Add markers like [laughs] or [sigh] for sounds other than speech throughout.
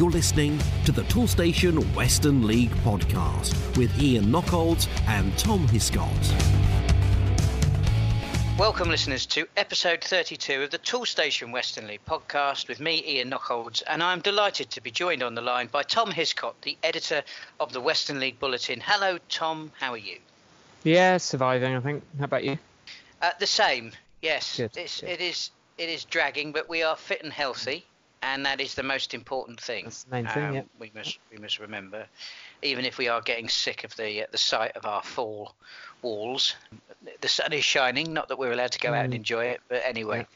You're listening to the Toolstation Western League podcast with Ian Knockolds and Tom Hiscott. Welcome, listeners, to episode 32 of the Toolstation Western League podcast with me, Ian Knockolds, and I'm delighted to be joined on the line by Tom Hiscott, the editor of the Western League Bulletin. Hello, Tom. How are you? Yeah, surviving. I think. How about you? Uh, the same. Yes, Good, it's, good. it is. It is dragging, but we are fit and healthy, and that is the most important thing. That's the main thing, Um, yeah. We must we must remember, even if we are getting sick of the uh, the sight of our four walls, the sun is shining. Not that we're allowed to go out and Mm. enjoy it, but anyway.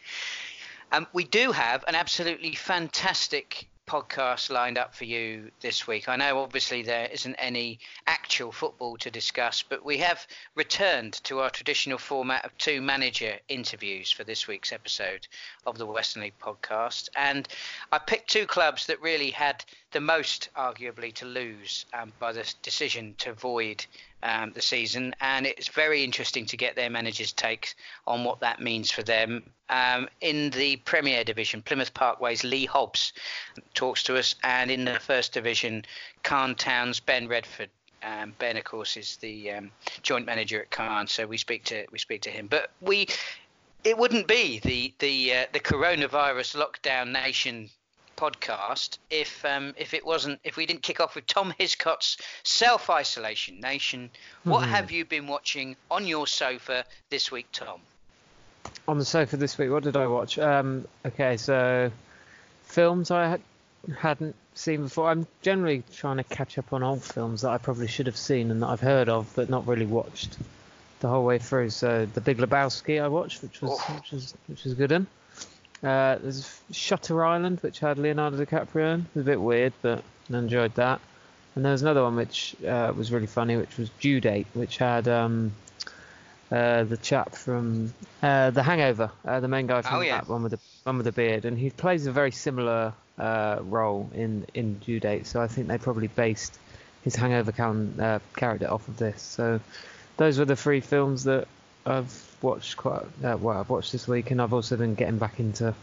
Um, we do have an absolutely fantastic podcast lined up for you this week. I know obviously there isn't any actual football to discuss, but we have returned to our traditional format of two manager interviews for this week's episode of the Western League podcast. And I picked two clubs that really had the most, arguably, to lose um, by the decision to void um, the season, and it's very interesting to get their managers' takes on what that means for them. Um, in the Premier Division, Plymouth Parkway's Lee Hobbs talks to us, and in the First Division, Calne Town's Ben Redford. Um, ben, of course, is the um, joint manager at Calne, so we speak to we speak to him. But we, it wouldn't be the the uh, the coronavirus lockdown nation podcast if um, if it wasn't if we didn't kick off with Tom Hiscott's self isolation nation. What Mhm. have you been watching on your sofa this week, Tom? On the sofa this week, what did I watch? Um, okay, so films I had, hadn't seen before. I'm generally trying to catch up on old films that I probably should have seen and that I've heard of but not really watched the whole way through. So The Big Lebowski I watched, which was Oh. which was which was good. Un. Uh, there's Shutter Island, which had Leonardo DiCaprio. in. It was a bit weird, but I enjoyed that. And there was another one which uh, was really funny, which was Due Date, which had um, uh, the chap from uh, The Hangover, uh, the main guy from Oh, yeah. that one with the one with the beard, and he plays a very similar uh, role in in Due Date. So I think they probably based his Hangover uh, character off of this. So those were the three films that I've watched quite uh, well. I've watched this week, and I've also been getting back into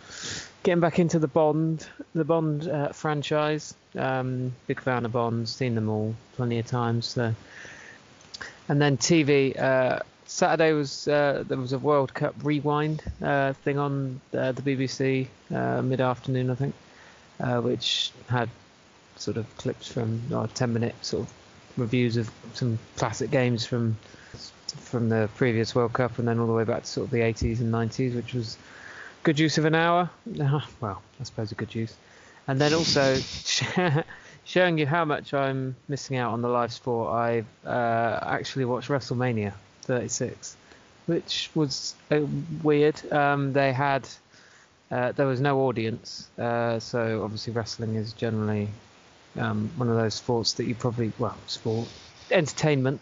getting back into the Bond the Bond uh, franchise. Um, big fan of Bond, seen them all plenty of times. So. And then TV. Uh, Saturday was uh, there was a World Cup rewind uh, thing on uh, the BBC mid afternoon, I think, which had sort of clips from uh, 10 minute sort of reviews of some classic games from from the previous World Cup and then all the way back to sort of the 80s and 90s, which was good use of an hour. [laughs] well, I suppose a good use. And then also [laughs] showing you how much I'm missing out on the live sport. I uh, actually watched WrestleMania 36, which was uh, weird. Um, they had uh, there was no audience, uh, so obviously wrestling is generally um, one of those sports that you probably well sport entertainment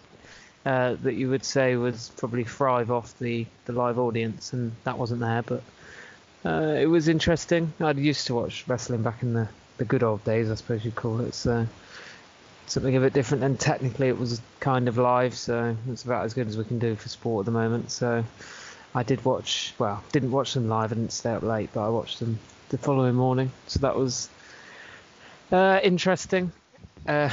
uh, that you would say was probably thrive off the, the live audience, and that wasn't there. But uh, it was interesting. I'd used to watch wrestling back in the, the good old days, I suppose you'd call it. So something a bit different. And technically, it was kind of live, so it's about as good as we can do for sport at the moment. So I did watch. Well, didn't watch them live. I didn't stay up late, but I watched them the following morning. So that was uh, interesting. Uh,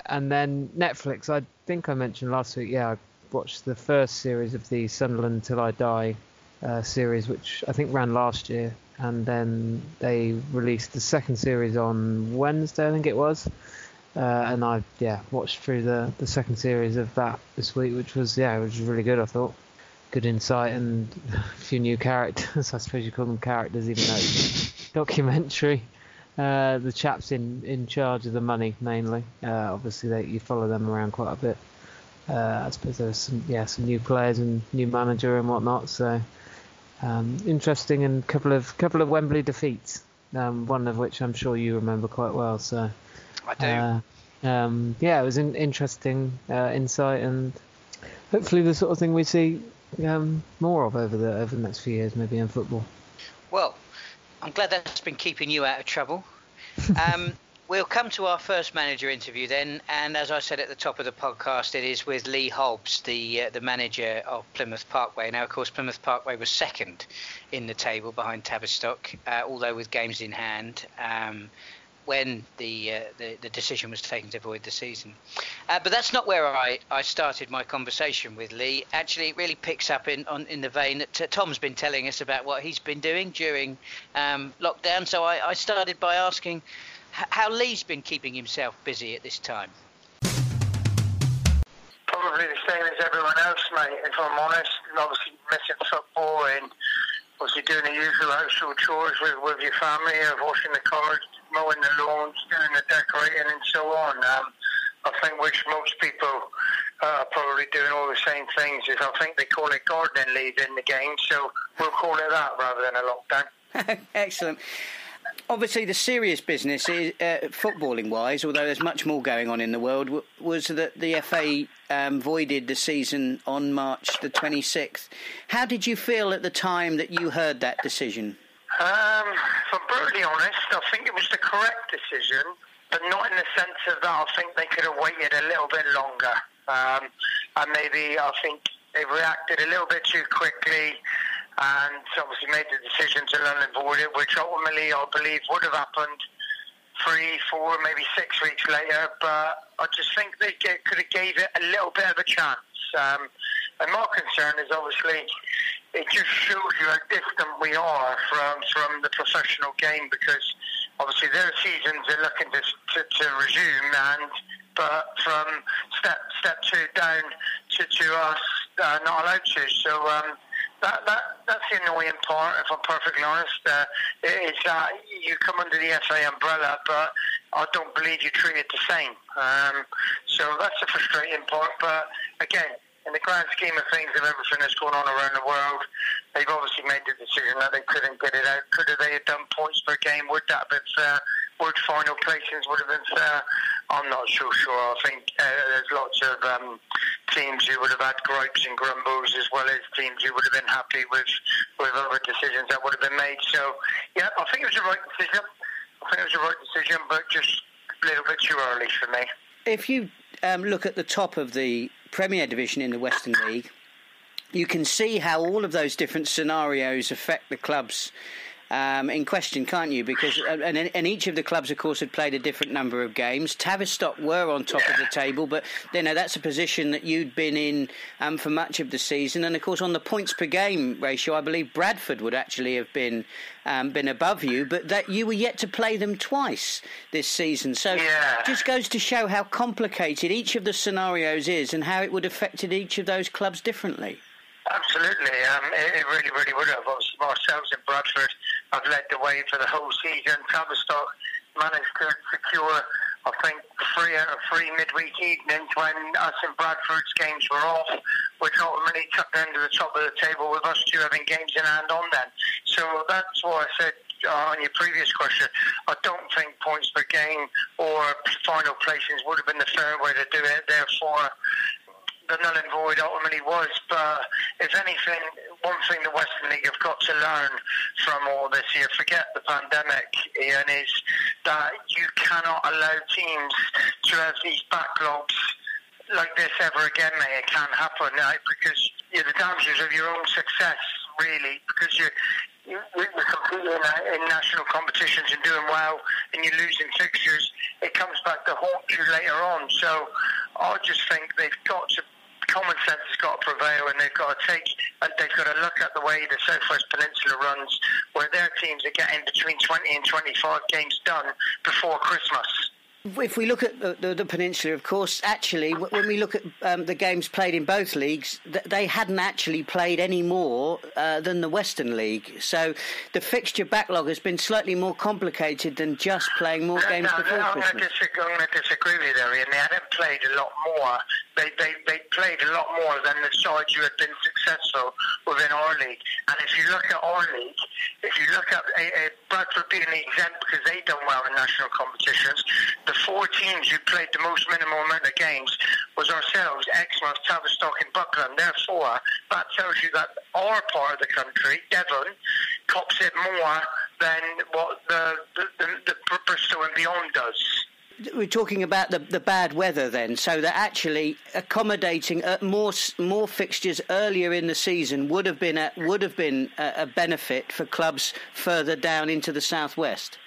[laughs] and then Netflix. I think I mentioned last week. Yeah, I watched the first series of the Sunderland Till I Die uh, series, which I think ran last year, and then they released the second series on Wednesday, I think it was. Uh, and I yeah watched through the the second series of that this week, which was yeah it was really good. I thought good insight and [laughs] a few new characters. [laughs] I suppose you call them characters, even though it's a documentary. Uh, the chaps in, in charge of the money mainly. Uh, obviously, they, you follow them around quite a bit. Uh, I suppose there's some yeah some new players and new manager and whatnot. So um, interesting and couple of couple of Wembley defeats. Um, one of which I'm sure you remember quite well. So I do. uh, um, yeah, it was an interesting uh, insight and hopefully the sort of thing we see um, more of over the over the next few years, maybe in football. Well, I'm glad that's been keeping you out of trouble. Um, [laughs] we'll come to our first manager interview then, and as I said at the top of the podcast, it is with Lee Hobbs, the uh, the manager of Plymouth Parkway. Now, of course, Plymouth Parkway was second in the table behind Tavistock, uh, although with games in hand. Um, when the, uh, the, the decision was taken to avoid the season. Uh, but that's not where I, I started my conversation with Lee. Actually, it really picks up in on, in the vein that uh, Tom's been telling us about what he's been doing during um, lockdown. So I, I started by asking how Lee's been keeping himself busy at this time. Probably the same as everyone else, mate. If I'm honest, obviously missing football and obviously doing the usual household chores with, with your family, of washing the cars, mowing the lawns, doing the decorating, and so on. Um, I think which most people uh, are probably doing all the same things. Is I think they call it gardening leave in the game, so we'll call it that rather than a lockdown. [laughs] Excellent obviously the serious business, is, uh, footballing wise, although there's much more going on in the world, was that the FA um, voided the season on March the 26th. How did you feel at the time that you heard that decision? Um, if I'm brutally honest, I think it was the correct decision, but not in the sense of that I think they could have waited a little bit longer. Um, and maybe I think they reacted a little bit too quickly and obviously made the decision to null and void it, which ultimately I believe would have happened three, four, maybe six weeks later. But I just think they get, could have gave it a little bit of a chance. Um, and my concern is obviously it just shows you how distant we are from from the professional game because obviously their seasons are looking to to, to resume and but from step step two down to, to us uh, not allowed to. So um, that, that that's the annoying part, if I'm perfectly honest. Uh, is that you come under the FA umbrella, but I don't believe you're treated the same. Um, so that's the frustrating part. But again, in the grand scheme of things of everything that's going on around the world, they've obviously made the decision that they couldn't get it out. Could have they have done points per game? Would that have been fair? Would final placings would have been fair? I'm not so sure. I think uh, there's lots of um, teams who would have had gripes and grumbles, as well as teams who would have been happy with with other decisions that would have been made. So, yeah, I think it was the right decision. I think it was the right decision, but just a little bit too early for me. If you um, look at the top of the Premier Division in the Western League, you can see how all of those different scenarios affect the clubs um, in question, can't you? Because uh, and, and, each of the clubs, of course, had played a different number of games. Tavistock were on top of the table, but you know that's a position that you'd been in um, for much of the season. And of course, on the points per game ratio, I believe Bradford would actually have been um, been above you, but that you were yet to play them twice this season. So yeah. just goes to show how complicated each of the scenarios is and how it would have affected each of those clubs differently. Absolutely, um, it, it, really, really would have. Obviously, ourselves in Bradford have led the way for the whole season. Tavistock managed to secure, I think, three out of three midweek evenings when us and Bradford's games were off, which ultimately took them to the top of the table with us two having games in hand on them. So that's why I said uh, on your previous question, I don't think points per game or final placings would have been the fair way to do it. Therefore, the null and void ultimately was. But if anything, one thing the Western League have got to learn from all this here, forget the pandemic, Ian, is that you cannot allow teams to have these backlogs like this ever again, mate. It can't happen, right? Because you're the dangers of your own success, really, because you're you're competing uh, in national competitions and doing well, and you're losing fixtures, it comes back to haunt you later on. So I just think they've got to common sense has got to prevail, and they've got to take and they've got to look at the way the Southwest Peninsula runs, where their teams are getting between 20 and 25 games done before Christmas. If we look at the, the, the, peninsula, of course, actually, when we look at um, the games played in both leagues, they hadn't actually played any more uh, than the Western League. So the fixture backlog has been slightly more complicated than just playing more games no, before no, Christmas. I'm going to disagree with you, there, Ian. They hadn't played a lot more. They, they, they played a lot more than the sides who had been successful within our league. And if you look at our league, if you look at uh, uh Bradford being exempt because they've done well in national competitions, the four teams who played the most minimal amount of games was ourselves, Exmouth, Tavistock and Buckland. Therefore, that tells you that our part of the country, Devon, cops it more than what the, the, the, the Bristol and beyond does we're talking about the, the bad weather then, so that actually accommodating uh, more more fixtures earlier in the season would have been a, would have been a, a benefit for clubs further down into the southwest.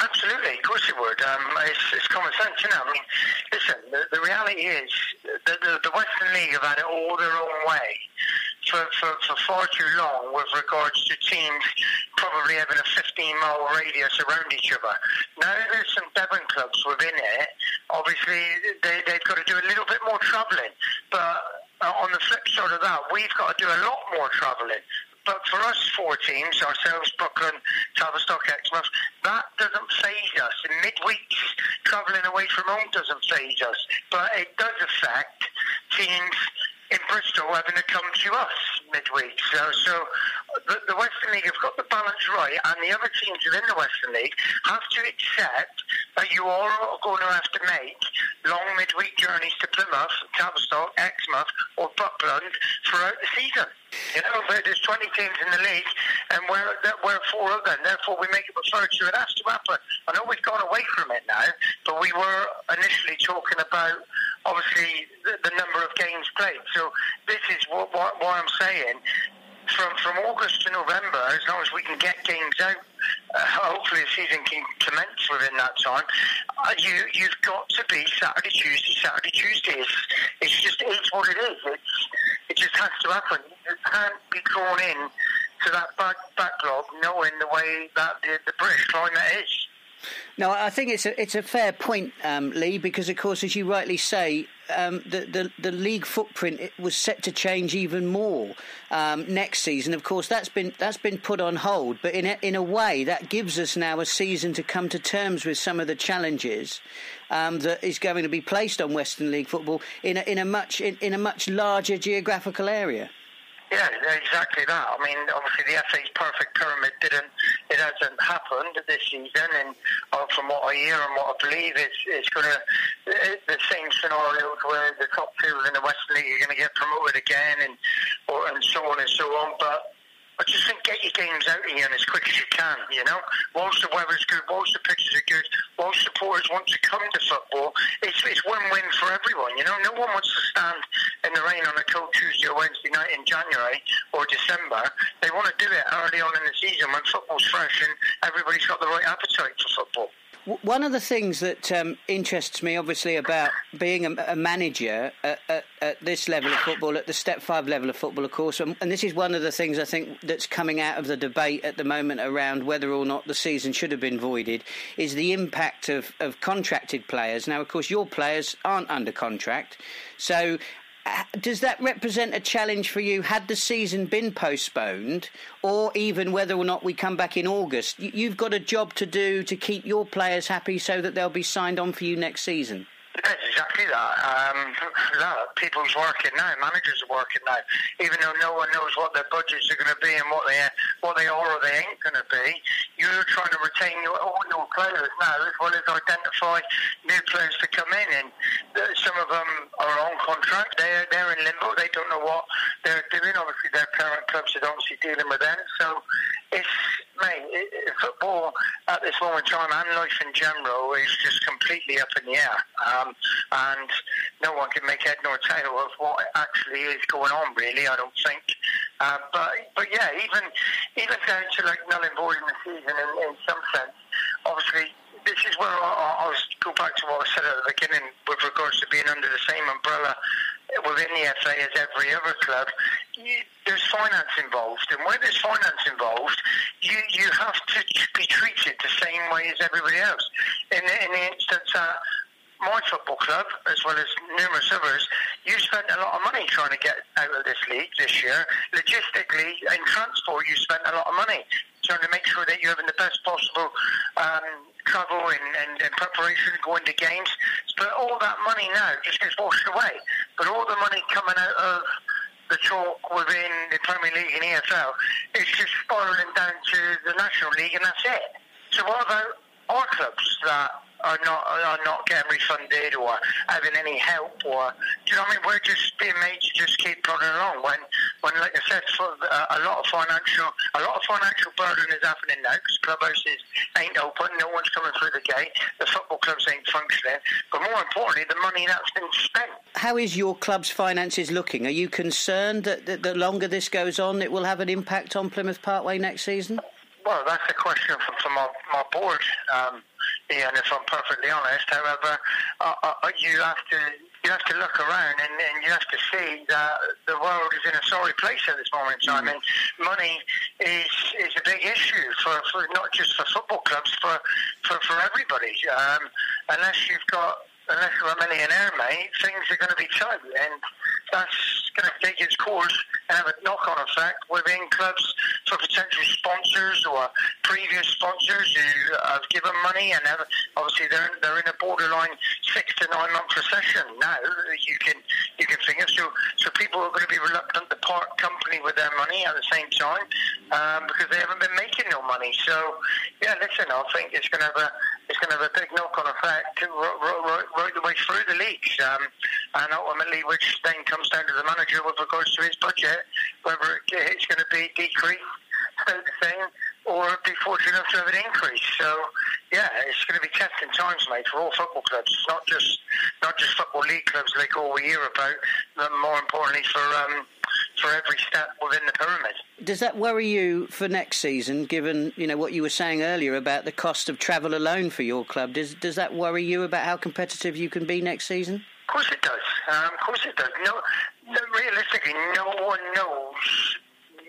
Absolutely, of course it would. Um, it's, it's, common sense, you know. I mean, listen, the, the reality is the, the, the, Western League have had it all their own way for, for, for far too long with regards to teams probably having a 15 mile radius around each other. Now there's some Devon clubs within it. Obviously, they, they've got to do a little bit more travelling, but uh, on the flip side of that, we've got to do a lot more travelling. But for us four teams, ourselves, Buckland, Tavistock, Exmouth, that doesn't phase us. In midweeks, travelling away from home doesn't phase us. But it does affect teams in Bristol having to come to us midweek. So, so the, the, Western League have got the balance right, and the other teams within the Western League have to accept that you are going to have to make long midweek journeys to Plymouth, Tavistock, Exmouth, or Buckland throughout the season. You know, there's 20 teams in the league, and we're, we're four of them. Therefore, we make it refer to. It has to happen. I know we've gone away from it now, but we were initially talking about obviously the, the number of games played. So this is what, what, what I'm saying. From from August to November, as long as we can get games out, uh, hopefully the season can commence within that time. Uh, you you've got to be Saturday, Tuesday, Saturday, Tuesday. It's, it's just it's what it is. It's, it just has to happen. It can't be drawn in to that back, backlog, knowing the way that the, the British climate is. No, I think it's a it's a fair point, um, Lee, because of course, as you rightly say, um, the, the the league footprint was set to change even more um, next season. Of course, that's been that's been put on hold, but in a, in a way, that gives us now a season to come to terms with some of the challenges um, that is going to be placed on Western League football in a, in a much in, in a much larger geographical area. Yeah, exactly that. I mean, obviously the FA's perfect pyramid didn't, it hasn't happened this season, and uh, from what I hear and what I believe, it's, it's going to, the same scenarios where the top two in the Western League are going to get promoted again, and or, and so on and so on. But I just think get your games out again as quick as you can, you know? Whilst the weather's good, whilst the pitches are good, whilst supporters want to come to football, it's, it's win-win for everyone, you know? No one wants to stand in the rain on a cold Tuesday or Wednesday night in January or December. They want to do it early on in the season when football's fresh and everybody's got the right appetite for football. One of the things that um, interests me, obviously, about being a, a manager at, at, at, this level of football, at the step five level of football, of course, and, and, this is one of the things I think that's coming out of the debate at the moment around whether or not the season should have been voided, is the impact of, of contracted players. Now, of course, your players aren't under contract, so Uh, does that represent a challenge for you? Had the season been postponed, or even whether or not we come back in August, you've got a job to do to keep your players happy so that they'll be signed on for you next season. It's exactly that. Um, [laughs] that. People's working now. Managers are working now. Even though no one knows what their budgets are going to be and what they what they are or they ain't going to be, you're trying to retain your all your players now as well as identify new players to come in. And some of them are on contract. They're they're in limbo. They don't know what they're doing. Obviously, their parent clubs are obviously dealing with them. So it's mate, football at this moment in time and life in general is just completely up in the air, um, and no one can make head nor tail of what actually is going on. Really, I don't think. Uh, but but yeah, even even down to like null and void in the season in, in some sense. Obviously, this is where I, I was go back to what I said at the beginning with regards to being under the same umbrella within the FA as every other club, you, there's finance involved, and where there's finance involved, you you have to be treated the same way as everybody else. In the, in the instance that my football club, as well as numerous others, you spent a lot of money trying to get out of this league this year. Logistically, in transport, you spent a lot of money trying to make sure that you're having the best possible um, travel and, and, and preparation going to games. But all that money now just gets washed away. But all the money coming out of the chalk within the Premier League and EFL is just spiralling down to the National League, and that's it. So what about our clubs that are not are not getting refunded or having any help or do you know what I mean? We're just being made to just keep plodding along when when like I said, for uh, a lot of financial a lot of financial burden is happening now because clubhouses ain't open, no one's coming through the gate, the football clubs ain't functioning, but more importantly, the money that's been spent. How is your club's finances looking? Are you concerned that, that the longer this goes on, it will have an impact on Plymouth Parkway next season? well, that's a question from, for my, my board, um, Ian, if I'm perfectly honest. However, uh, uh, you have to you have to look around and, and you have to see that the world is in a sorry place at this moment in time. Mm. And money is is a big issue for, for not just for football clubs, for for, for everybody. Um, unless you've got unless you're a millionaire, mate, things are going to be tight, and that's going to take its course and have a knock-on effect within clubs for potential sponsors or previous sponsors who have given money and have, obviously they're they're in a borderline six to nine month recession now. You can you can think of so so people are going to be reluctant to part company with their money at the same time um, because they haven't been making no money. So yeah, listen, I think it's going to have a it's going to have a big knock-on effect right, right, right the way through the leagues, um, and ultimately, which then comes down to the manager with regards to his budget, whether it's going to be decreased, the same, or be fortunate enough to have an increase. So, yeah, it's going to be testing times, mate, for all football clubs. Not just not just football league clubs like all we hear about, but more importantly for um, for every step within the pyramid. Does that worry you for next season, given you know what you were saying earlier about the cost of travel alone for your club? Does does that worry you about how competitive you can be next season? Of course it does. Um, of course it does. No, no, realistically, no one knows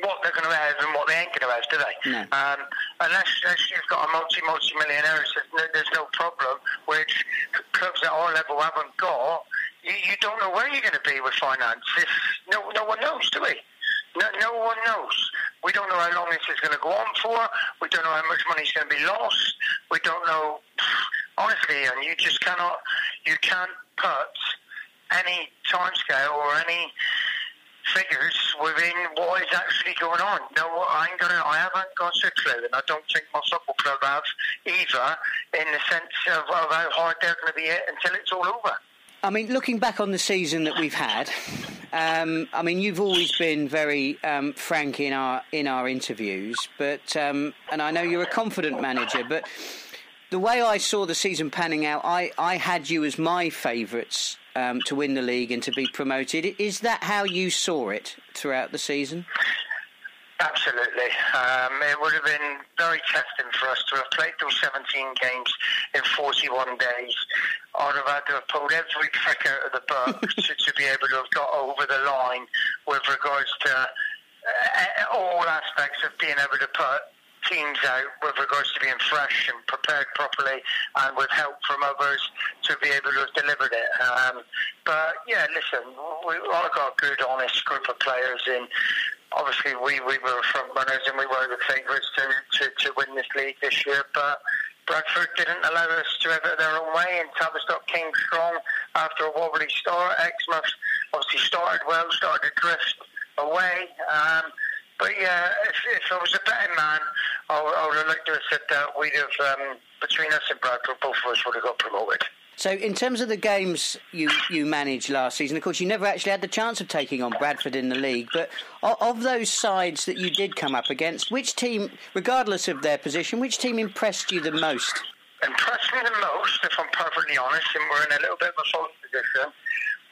what they're going to have and what they ain't going to have, do they? No. Um, unless, unless you've got a multi multi millionaire, there's no, there's no problem. Which clubs at our level haven't got you, you don't know where you're going to be with finance. If no, no one knows, do we? No, no one knows. We don't know how long this is going to go on for. We don't know how much money is going to be lost. We don't know. [sighs] Honestly, and you just cannot. You can't put any timescale or any figures within what is actually going on. No, I ain't gonna. I haven't got a clue, and I don't think my football club have either, in the sense of, of how hard they're going to be hit until it's all over. I mean, looking back on the season that we've had, um, I mean, you've always been very um, frank in our in our interviews, but um, and I know you're a confident manager, but the way I saw the season panning out, I, I had you as my favourites um, to win the league and to be promoted. Is that how you saw it throughout the season? Absolutely. Um, it would have been very testing for us to have played those 17 games in 41 days. I'd have had to have pulled every [laughs] trick out of the book [laughs] to, to, be able to have got over the line with regards to uh, all aspects of being able to put teams out with regards to being fresh and prepared properly and with help from others to be able to have delivered it. Um, but yeah, listen, we, I've got a good, honest group of players in obviously we, we were front runners and we were the favourites to, to, to win this league this year, but Bradford didn't allow us to have it their own way, and Tavistock came strong after a wobbly start. Exmouth obviously started well, started to drift away. Um, but yeah, if, if I was a betting man, I, I would have liked to have said that we'd have, um, between us and Bradford, both of us would have got promoted. So, in terms of the games you, you managed last season, of course, you never actually had the chance of taking on Bradford in the league. But of those sides that you did come up against, which team, regardless of their position, which team impressed you the most? Impressed me the most, if I'm perfectly honest, and we're in a little bit of a false position.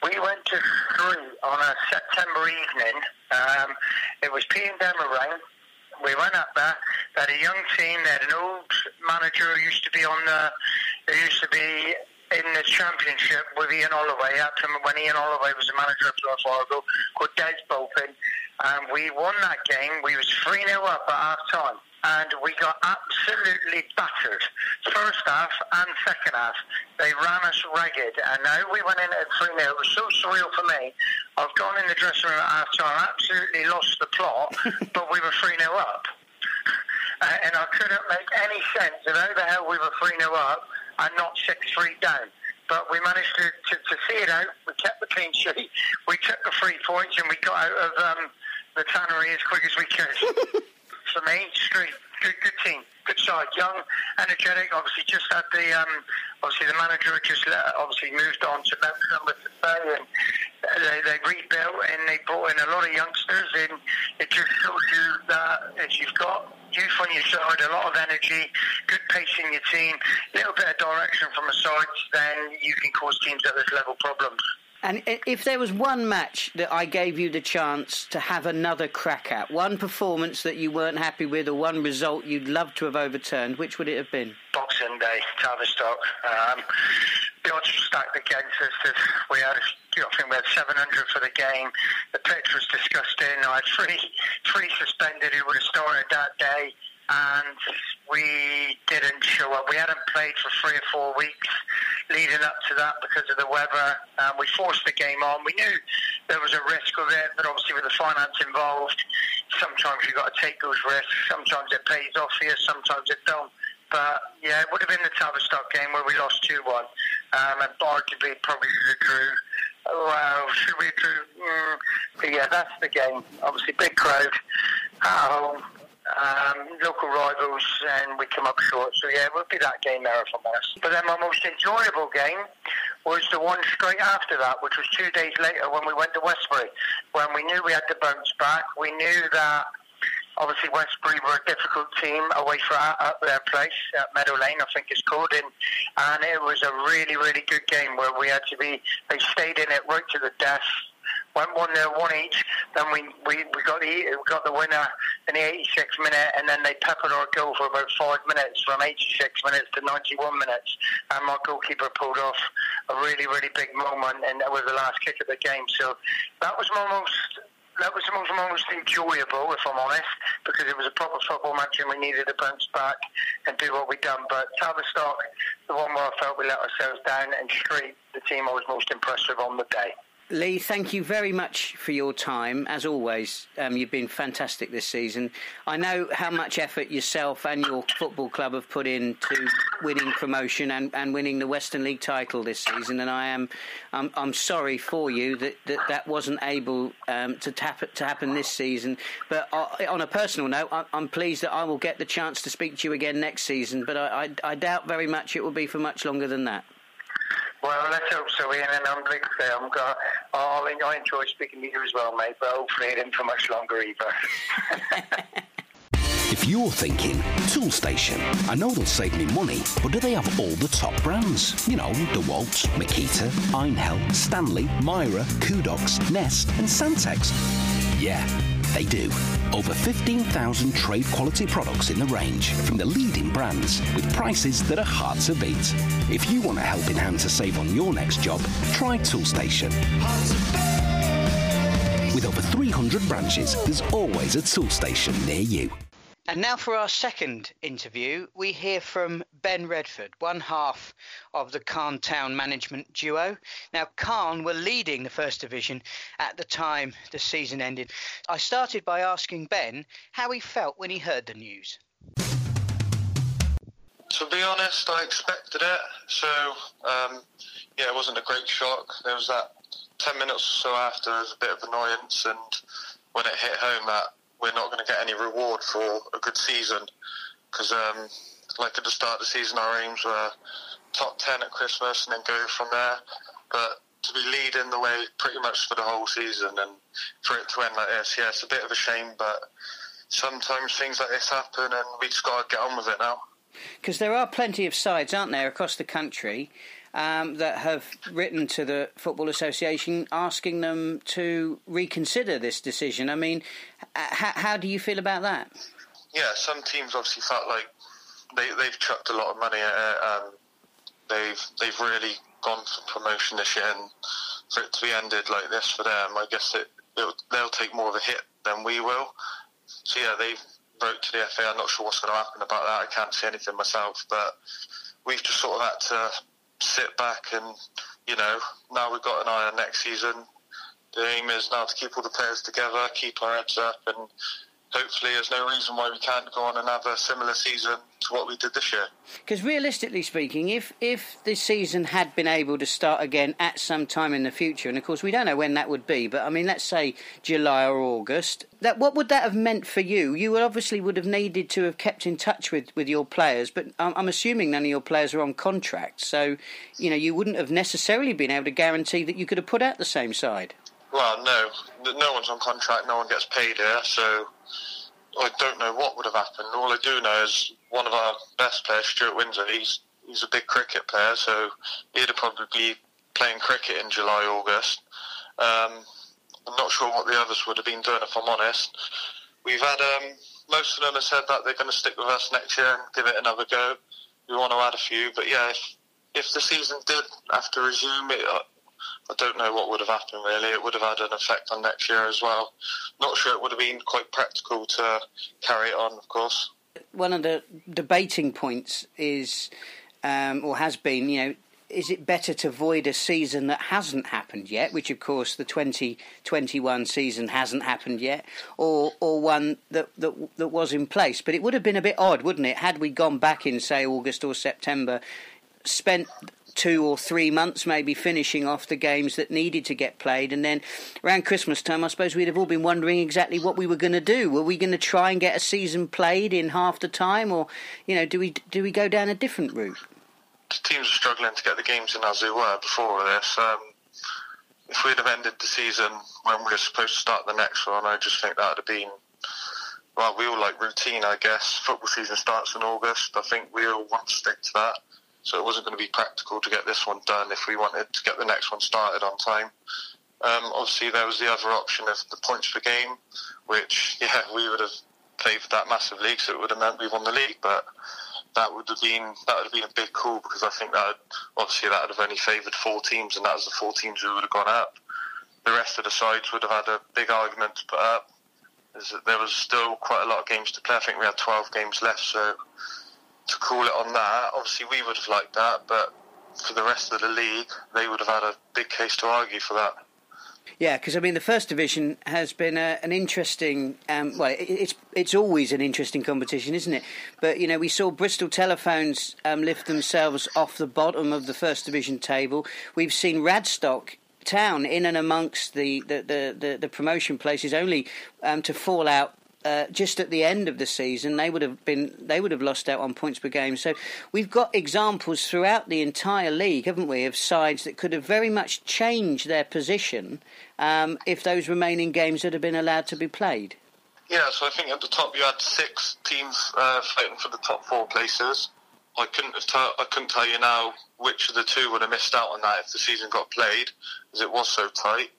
We went to Crewe on a September evening. Um, it was P and Demerang. We went up there. They had a young team. They had an old manager who used to be on the. Who used to be in the championship with Ian Holloway when Ian Holloway was the manager of Argyle called Des Bolton and we won that game. We was 3 0 up at half time and we got absolutely battered. First half and second half, they ran us ragged, and now we went in at 3 0. It was so surreal for me. I've gone in the dressing room at half time, absolutely lost the plot, [laughs] but we were 3 0 up. [laughs] Uh, and I couldn't make any sense of how the hell we were 3 0 up and not six three down. But we managed to, to, to, see it out. We kept the clean sheet. We took the three points and we got out of um, the tannery as quick as we could. For me, street, good, good team, good side, young, energetic. Obviously, just had the um, obviously the manager had just let, obviously moved on to with the and they, they rebuilt and they brought in a lot of youngsters. And it just shows you that if you've got youth on your side, a lot of energy, good pace in your team, a little bit of direction from the sides, then you can cause teams at this level problems. And if there was one match that I gave you the chance to have another crack at, one performance that you weren't happy with, or one result you'd love to have overturned, which would it have been? Boxing Day, Tavistock. Um, the odds stacked against us. We had, I think we had 700 for the game. The pitch was disgusting. I had three, three suspended who would have started that day and we didn't show up. We hadn't played for three or four weeks leading up to that because of the weather. Um, we forced the game on. We knew there was a risk of it, but obviously with the finance involved, sometimes you've got to take those risks. Sometimes it pays off for you, sometimes it don't. But yeah, it would have been the Tavistock game where we lost 2 1. Um, and arguably probably should have drew. Well, should? Mm. But yeah, that's the game. Obviously, big crowd at home um, local rivals, and we come up short. So yeah, it would be that game there from us. But then my most enjoyable game was the one straight after that, which was two days later when we went to Westbury, when we knew we had to bounce back. We knew that obviously Westbury were a difficult team away from uh, at their place at Meadow Lane, I think it's called, and and it was a really really good game where we had to be. They stayed in it right to the death went one nil, one each. Then we, we, we got the we got the winner in the 86th minute, and then they peppered our goal for about five minutes, from 86 minutes to 91 minutes. And my goalkeeper pulled off a really really big moment, and that was the last kick of the game. So that was my most that was the most, enjoyable, if I'm honest, because it was a proper football match and we needed to bounce back and do what we'd done. But Tavistock, the one where I felt we let ourselves down, and Street, the team I was most impressed with on the day. Lee, thank you very much for your time. As always, um, you've been fantastic this season. I know how much effort yourself and your football club have put into winning promotion and, and winning the Western League title this season, and I am I'm, I'm sorry for you that that, that wasn't able um, to tap to happen this season. But uh, on a personal note, I, am pleased that I will get the chance to speak to you again next season. But I, I, I doubt very much it will be for much longer than that. Well, let's hope so, Ian. And I'm say, I'm got, I'll, I enjoy speaking to you as well, mate. But hopefully, it isn't for much longer either. [laughs] If you're thinking, Toolstation, I know they'll save me money, but do they have all the top brands? You know, DeWalt, Makita, Einhell, Stanley, Mira, Kudox, Nest, and Santex. Yeah, they do. Over 15,000 trade quality products in the range from the leading brands with prices that are hard to beat. If you want a helping hand to save on your next job, try Toolstation. With over 300 branches, there's always a Toolstation near you. And now for our second interview, we hear from Ben Redford, one half of the Calne Town management duo. Now, Calne were leading the First Division at the time the season ended. I started by asking Ben how he felt when he heard the news. To be honest, I expected it. So, um, yeah, it wasn't a great shock. There was that 10 minutes or so after, there was a bit of annoyance, and when it hit home that we're not going to get any reward for a good season because, um, like at the start of the season, our aims were top 10 at Christmas and then go from there. But to be leading the way pretty much for the whole season and for it to end like this, yeah, it's a bit of a shame, but sometimes things like this happen and we just got to get on with it now. Because there are plenty of sides, aren't there, across the country um, that have written to the Football Association asking them to reconsider this decision. I mean, h- how do you feel about that? Yeah, some teams obviously felt like they, they've chucked a lot of money at it. They've they've really gone for promotion this year, and for it to be ended like this for them, I guess it they'll take more of a hit than we will. So yeah, they've wrote to the FA. I'm not sure what's going to happen about that. I can't see anything myself, but we've just sort of had to sit back and, you know, now we've got an eye on next season. The aim is now to keep all the players together, keep our heads up, and hopefully there's no reason why we can't go on and have a similar season to what we did this year. Because realistically speaking, if if this season had been able to start again at some time in the future, and of course we don't know when that would be, but I mean let's say July or August, that what would that have meant for you? You obviously would have needed to have kept in touch with, with your players, but I'm, I'm assuming none of your players are on contract, so you know you wouldn't have necessarily been able to guarantee that you could have put out the same side. Well, no, no one's on contract, no one gets paid here, so I don't know what would have happened. All I do know is one of our best players, Stuart Windsor, he's he's a big cricket player, so he'd have probably be playing cricket in July, August. Um, I'm not sure what the others would have been doing if I'm honest. We've had um, most of them have said that they're going to stick with us next year and give it another go. We want to add a few, but yeah, if, if the season did have to resume, it, I don't know what would have happened really. It would have had an effect on next year as well. Not sure it would have been quite practical to carry it on, of course. One of the debating points is, um, or has been, you know, is it better to void a season that hasn't happened yet, which of course the 2021 season hasn't happened yet, or or one that, that that was in place? But it would have been a bit odd, wouldn't it, had we gone back in say August or September, spent two or three months maybe finishing off the games that needed to get played and then around Christmas time I suppose we'd have all been wondering exactly what we were going to do were we going to try and get a season played in half the time or you know do we do we go down a different route The teams were struggling to get the games in as they were before this. Um, if we'd have ended the season when we were supposed to start the next one, I just think that would have been. Well, we all like routine, I guess. Football season starts in August. I think we all want to stick to that. So it wasn't going to be practical to get this one done if we wanted to get the next one started on time. Um, obviously, there was the other option of the points per game, which, [laughs] yeah, we would have favoured that massively because it would have meant we won the league. But that would have been that would have been a big call because I think that obviously that would have only favoured four teams, and that was the four teams who would have gone up. The rest of the sides would have had a big argument to put up. There was still quite a lot of games to play. I think we had 12 games left, so to call it on that, obviously we would have liked that, but for the rest of the league, they would have had a big case to argue for that. Yeah, because I mean, the first division has been a, an interesting. Um, well, it, it's it's always an interesting competition, isn't it? But you know, we saw Bristol Telephones um, lift themselves off the bottom of the first division table. We've seen Radstock Town in and amongst the the, the, the, the promotion places only um, to fall out uh, just at the end of the season, they would have been they would have lost out on points per game. So we've got examples throughout the entire league, haven't we, of sides that could have very much changed their position um, if those remaining games had been allowed to be played. Yeah, so I think at the top you had six teams uh, fighting for the top four places. I couldn't tell, I couldn't tell you now which of the two would have missed out on that if the season got played, as it was so tight.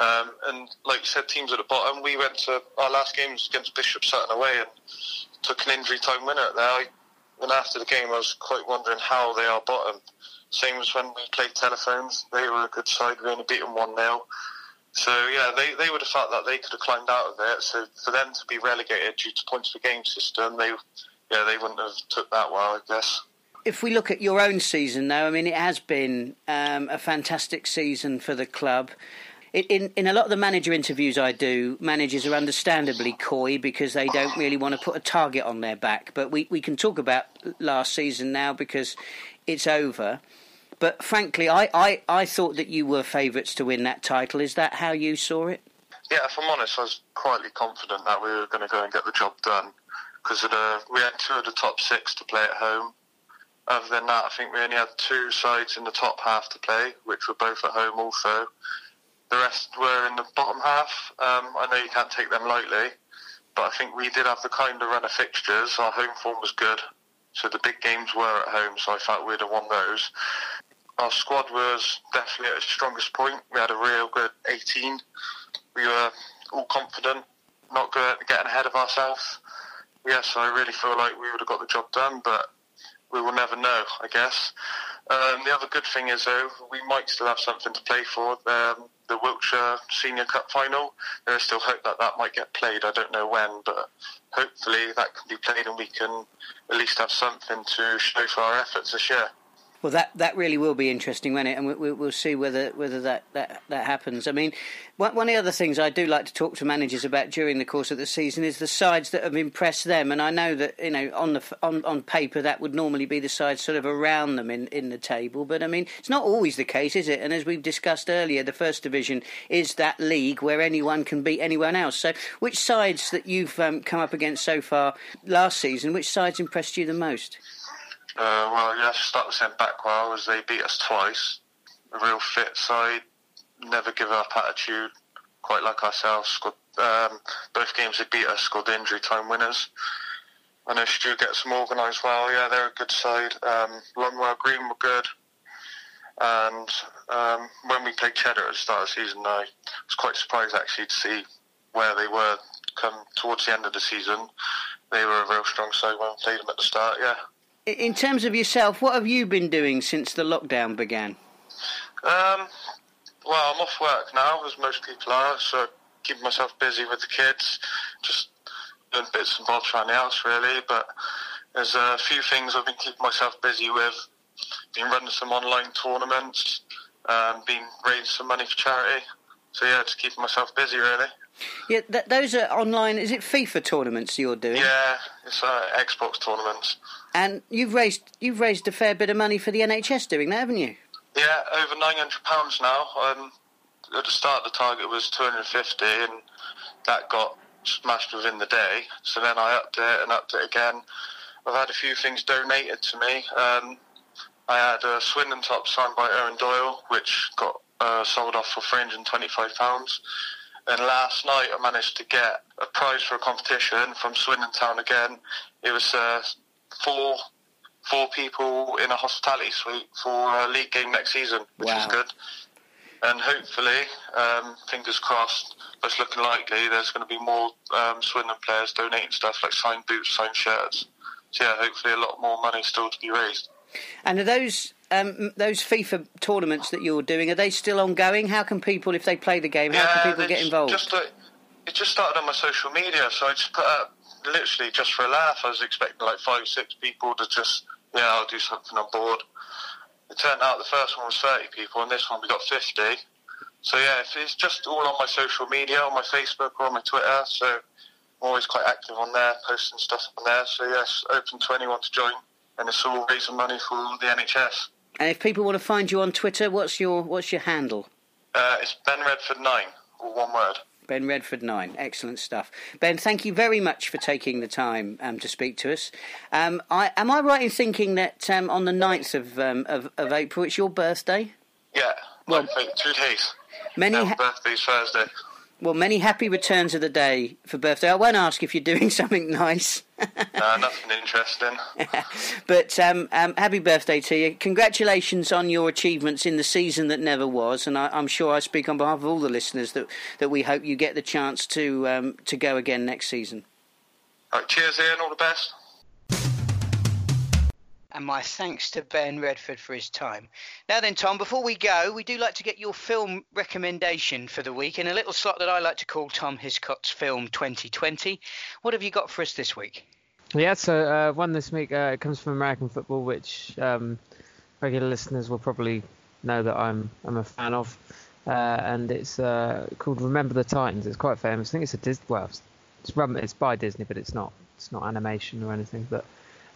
Um, and like you said, teams at the bottom. We went to our last games against Bishop Sutton away and took an injury time winner there. I, and after the game, I was quite wondering how they are bottom. Same as when we played Telephones. They were a good side. We only beat them 1 0. So, yeah, they, they would have felt that they could have climbed out of it. So, for them to be relegated due to points per game system, they yeah, they wouldn't have took that well, I guess. If we look at your own season, though, I mean, it has been um, a fantastic season for the club in in a lot of the manager interviews I do, managers are understandably coy because they don't really want to put a target on their back. But we, we can talk about last season now because it's over. But frankly, I, I, I thought that you were favourites to win that title. Is that how you saw it? Yeah, if I'm honest, I was quietly confident that we were going to go and get the job done because we had two of the top six to play at home. Other than that, I think we only had two sides in the top half to play, which were both at home also. The rest were in the bottom half. Um, I know you can't take them lightly, but I think we did have the kind of run of fixtures. Our home form was good, so the big games were at home, so I felt we'd have won those. Our squad was definitely at its strongest point. We had a real good 18. We were all confident, not getting ahead of ourselves. Yes, I really feel like we would have got the job done, but we will never know, I guess. Um, the other good thing is, though, we might still have something to play for. Um, the Wiltshire Senior Cup final. There is still hope that that might get played. I don't know when, but hopefully that can be played and we can at least have something to show for our efforts this year. Well, that, that really will be interesting, won't it? And we, will see whether whether that, that, that happens. I mean, one, one of the other things I do like to talk to managers about during the course of the season is the sides that have impressed them. And I know that you know on the on, on paper that would normally be the sides sort of around them in, in the table, but I mean it's not always the case, is it? And as we've discussed earlier, the first division is that league where anyone can beat anyone else. So, which sides that you've um, come up against so far last season, which sides impressed you the most? Uh, well, to start the same back well as they beat us twice. A real fit side, never give up attitude, quite like ourselves. Scored, um, both games they beat us, scored injury time winners. I know Stu gets them organised well. Yeah, they're a good side. Um, Longwell Green were good. And um, when we played Cheddar at the start of the season, I was quite surprised actually to see where they were come towards the end of the season. They were a real strong side when we played them at the start, yeah. In terms of yourself, what have you been doing since the lockdown began? Um, well, I'm off work now, as most people are, so keep myself busy with the kids, just doing bits and bobs around the house, really. But there's a few things I've been keeping myself busy with. Been running some online tournaments, um, been raising some money for charity. So yeah, just keeping myself busy, really. Yeah, th- those are online. Is it FIFA tournaments you're doing? Yeah, it's uh, Xbox tournaments. And you've raised you've raised a fair bit of money for the NHS doing that, haven't you? Yeah, over nine hundred pounds now. Um, at the start, the target was two hundred fifty, and that got smashed within the day. So then I upped it and upped it again. I've had a few things donated to me. Um, I had a Swindon top signed by Owen Doyle, which got uh, sold off for three hundred and twenty-five pounds. And last night I managed to get a prize for a competition from Swindon Town again. It was uh, four four people in a hospitality suite for a league game next season, which Wow. is good. And hopefully, um, fingers crossed, but it's looking likely there's going to be more um, Swindon players donating stuff like signed boots, signed shirts. So yeah, hopefully a lot more money still to be raised. And are those um, those FIFA tournaments that you're doing are they still ongoing? How can people, if they play the game, how can people get involved? Just like, it just started on my social media, so I just put up literally just for a laugh. I was expecting like five, six people to just yeah, I'll do something on board. It turned out the first one was thirty people, and this one we got fifty. So yeah, if it's just all on my social media, on my Facebook or on my Twitter. So I'm always quite active on there, posting stuff on there. So yes, open to anyone to join, and it's all raising money for the NHS. and if people want to find you on Twitter, what's your what's your handle? Uh, it's Ben Redford nine, all one word. Ben Redford nine, excellent stuff. Ben, thank you very much for taking the time um, to speak to us. Um, I, am I right in thinking that um, on the 9th of, um, of of April it's your birthday? Yeah, Well- two days. Many ha- birthday's Thursday. Well, many happy returns of the day for birthday. I won't ask if you're doing [laughs] something nice. Uh, nothing interesting. [laughs] But um, um, happy birthday to you. Congratulations on your achievements in the season that never was. And I, I'm sure I speak on behalf of all the listeners that, that we hope you get the chance to, um, to go again next season. Right, cheers, Ian. All the best. And my thanks to Ben Redford for his time. Now then, Tom, before we go, we do like to get your film recommendation for the week in a little slot that I like to call Tom Hiscott's Film 2020. What have you got for us this week? Yeah, so uh, one this week uh, comes from American football, which um, regular listeners will probably know that I'm I'm a fan of, uh, and it's uh, called Remember the Titans. It's quite famous. I think it's a Dis- well, it's, it's by Disney, but it's not it's not animation or anything. But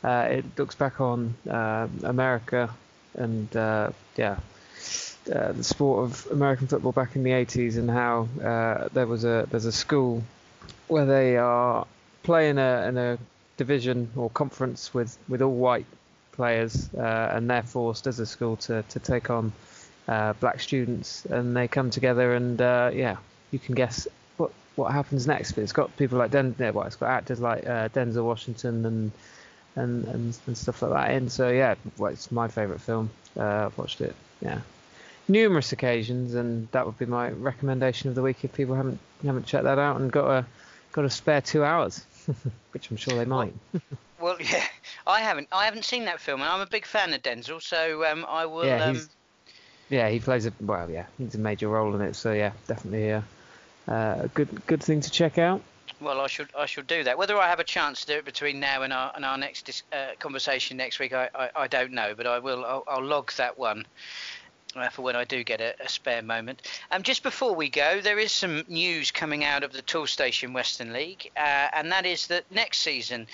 uh, it looks back on uh, America and uh, yeah. Uh, the sport of American football back in the 80s and how uh, there was a there's a school where they are playing a in a division or conference with, with all white players, and they're forced as a school to, to take on black students, and they come together, and yeah, you can guess what what happens next. But it's got people like Den, well, it's got actors like uh, Denzel Washington and, and and and stuff like that in. So yeah, well, it's my favourite film. Uh, I've watched it, yeah, numerous occasions, and that would be my recommendation of the week if people haven't haven't checked that out and got a got a spare two hours, [laughs] which I'm sure they might. [laughs] Well, yeah, I haven't I haven't seen that film, and I'm a big fan of Denzel, so um, I will. yeah, um, yeah he plays a well yeah he's a major role in it. So yeah, definitely a, uh, a good good thing to check out. Well, I should I should do that. Whether I have a chance to do it between now and our and our next dis- uh, conversation next week, I, I, I don't know, but I will. I'll, I'll log that one uh, for when I do get a, a spare moment. Um, just before we go, there is some news coming out of the Toolstation Western League, uh, and that is that next season.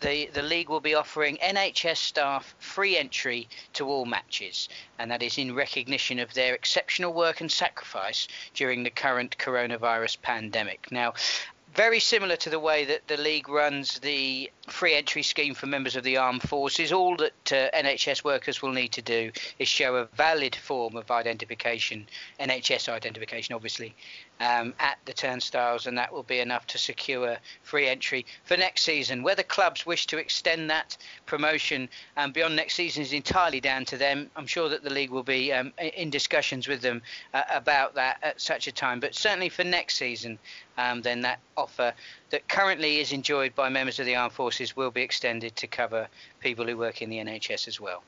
The, the league will be offering NHS staff free entry to all matches, and that is in recognition of their exceptional work and sacrifice during the current coronavirus pandemic. Now, very similar to the way that the league runs the free entry scheme for members of the armed forces. All that uh, NHS workers will need to do is show a valid form of identification, NHS identification, obviously, um, at the turnstiles, and that will be enough to secure free entry for next season. Whether clubs wish to extend that promotion um, beyond next season is entirely down to them. I'm sure that the league will be um, in discussions with them uh, about that at such a time, but certainly for next season, um, then that offer that currently is enjoyed by members of the armed forces will be extended to cover people who work in the NHS as well.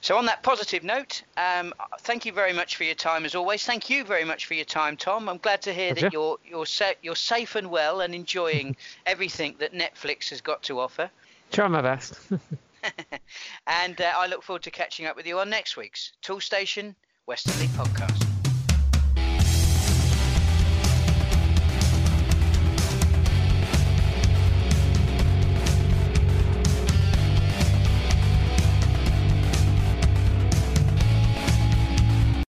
So, on that positive note, um, thank you very much for your time as always. Thank you very much for your time, Tom. I'm glad to hear that you're you're sa- you're safe and well and enjoying [laughs] everything that Netflix has got to offer. Try my best. [laughs] [laughs] and uh, I look forward to catching up with you on next week's Toolstation Western League podcast.